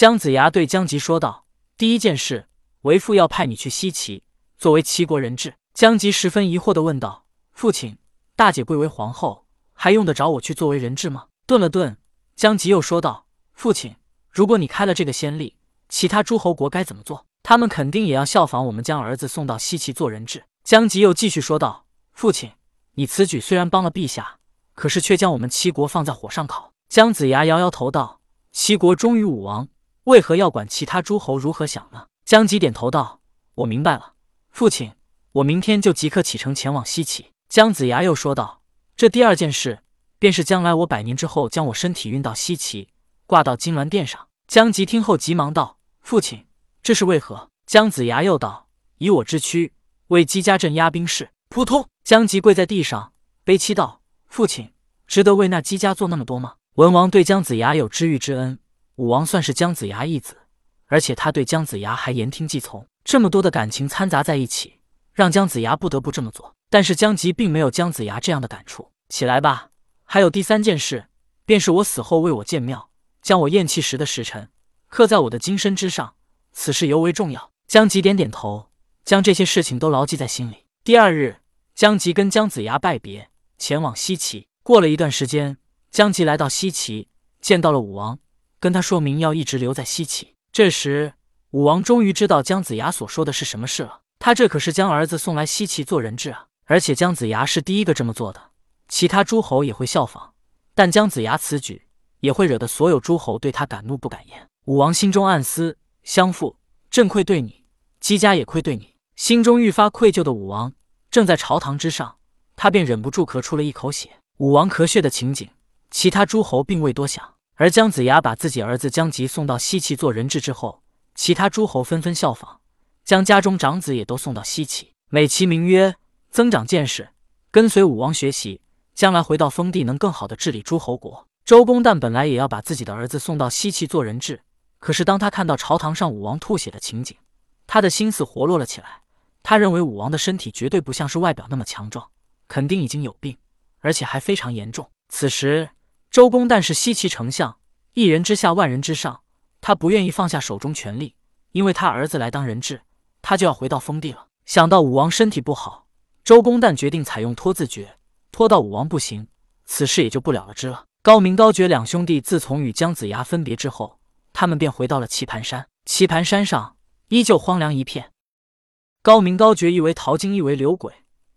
姜子牙对姜吉说道：“第一件事，为父要派你去西岐，作为齐国人质。”姜吉十分疑惑地问道：“父亲，大姐贵为皇后，还用得着我去作为人质吗？”顿了顿，姜吉又说道：“父亲，如果你开了这个先例，其他诸侯国该怎么做？他们肯定也要效仿我们，将儿子送到西岐做人质。”姜吉又继续说道：“父亲，你此举虽然帮了陛下，可是却将我们齐国放在火上烤。”姜子牙摇摇头道：“齐国忠于武王，为何要管其他诸侯如何想呢？”姜吉点头道：“我明白了，父亲，我明天就即刻启程前往西岐。”姜子牙又说道：“这第二件事。”便是将来我百年之后，将我身体运到西岐，挂到金銮殿上。姜吉听后急忙道：“父亲，这是为何？”姜子牙又道：“以我之躯，为姬家镇压兵士。”扑通！姜吉跪在地上，悲泣道：“父亲，值得为那姬家做那么多吗？”文王对姜子牙有知遇之恩，武王算是姜子牙义子，而且他对姜子牙还言听计从，这么多的感情掺杂在一起，让姜子牙不得不这么做。但是姜吉并没有姜子牙这样的感触。起来吧。还有第三件事，便是我死后为我建庙，将我咽气时的时辰刻在我的金身之上，此事尤为重要。姜吉点点头，将这些事情都牢记在心里。第二日，姜吉跟姜子牙拜别，前往西岐。过了一段时间，姜吉来到西岐，见到了武王，跟他说明要一直留在西岐。这时，武王终于知道姜子牙所说的是什么事了。他这可是将儿子送来西岐做人质啊！而且姜子牙是第一个这么做的。其他诸侯也会效仿，但姜子牙此举也会惹得所有诸侯对他敢怒不敢言。武王心中暗思：相父，朕愧对你，姬家也愧对你。心中愈发愧疚的武王，正在朝堂之上，他便忍不住咳出了一口血。武王咳血的情景，其他诸侯并未多想。而姜子牙把自己儿子姜吉送到西岐做人质之后，其他诸侯纷纷效仿，将家中长子也都送到西岐，美其名曰增长见识，跟随武王学习。将来回到封地，能更好的治理诸侯国。周公旦本来也要把自己的儿子送到西岐做人质，可是当他看到朝堂上武王吐血的情景，他的心思活络了起来。他认为武王的身体绝对不像是外表那么强壮，肯定已经有病，而且还非常严重。此时，周公旦是西岐丞相，一人之下，万人之上，他不愿意放下手中权力，因为他儿子来当人质，他就要回到封地了。想到武王身体不好，周公旦决定采用拖字诀。拖到武王不行，此事也就不了了之了。高明、高觉两兄弟自从与姜子牙分别之后，他们便回到了棋盘山。棋盘山上依旧荒凉一片。高明、高觉一为桃精，一为柳鬼，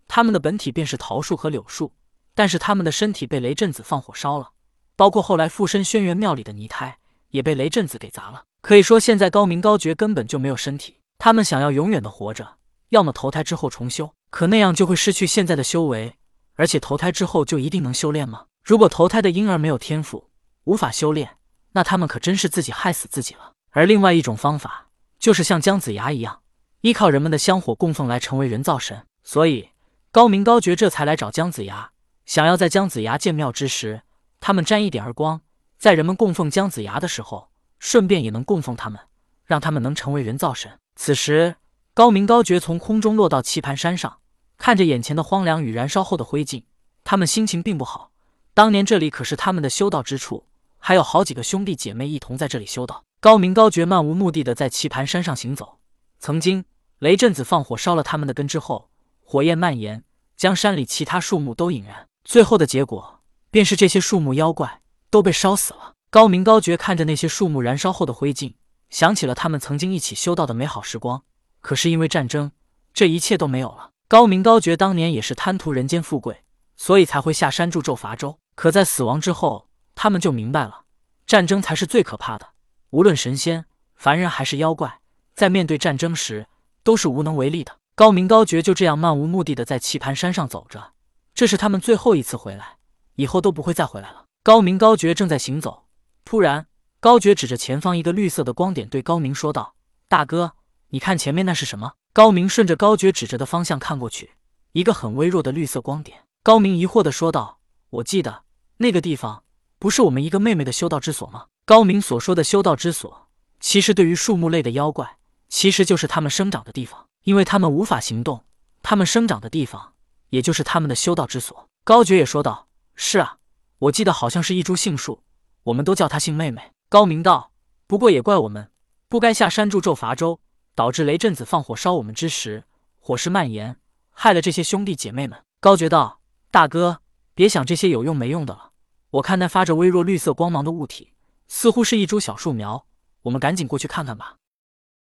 他们的本体便是桃树和柳树，但是他们的身体被雷震子放火烧了，包括后来附身轩辕庙里的泥胎，也被雷震子给砸了。可以说，现在高明、高觉根本就没有身体。他们想要永远的活着，要么投胎之后重修，可那样就会失去现在的修为。而且投胎之后就一定能修炼吗？如果投胎的婴儿没有天赋，无法修炼，那他们可真是自己害死自己了。而另外一种方法，就是像姜子牙一样，依靠人们的香火供奉来成为人造神。所以高明高觉这才来找姜子牙，想要在姜子牙建庙之时，他们沾一点儿光，在人们供奉姜子牙的时候，顺便也能供奉他们，让他们能成为人造神。此时，高明高觉从空中落到棋盘山上。看着眼前的荒凉与燃烧后的灰烬，他们心情并不好。当年这里可是他们的修道之处，还有好几个兄弟姐妹一同在这里修道。高明高觉漫无目的的在棋盘山上行走。曾经雷震子放火烧了他们的根之后，火焰蔓延，将山里其他树木都引燃。最后的结果便是这些树木妖怪都被烧死了。高明高觉看着那些树木燃烧后的灰烬，想起了他们曾经一起修道的美好时光。可是因为战争，这一切都没有了。高明高觉当年也是贪图人间富贵，所以才会下山助纣伐周。可在死亡之后，他们就明白了，战争才是最可怕的。无论神仙、凡人还是妖怪，在面对战争时都是无能为力的。高明高觉就这样漫无目的的在棋盘山上走着，这是他们最后一次回来，以后都不会再回来了。高明高觉正在行走，突然，高觉指着前方一个绿色的光点，对高明说道：“大哥，你看前面那是什么？”高明顺着高觉指着的方向看过去，一个很微弱的绿色光点。高明疑惑的说道：“我记得那个地方不是我们一个妹妹的修道之所吗？”高明所说的修道之所，其实对于树木类的妖怪，其实就是他们生长的地方，因为他们无法行动，他们生长的地方也就是他们的修道之所。高觉也说道：“是啊，我记得好像是一株杏树，我们都叫它杏妹妹。”高明道：“不过也怪我们不该下山助纣伐周，导致雷震子放火烧我们之时，火势蔓延，害了这些兄弟姐妹们。高觉道：“大哥，别想这些有用没用的了。我看那发着微弱绿色光芒的物体，似乎是一株小树苗，我们赶紧过去看看吧。”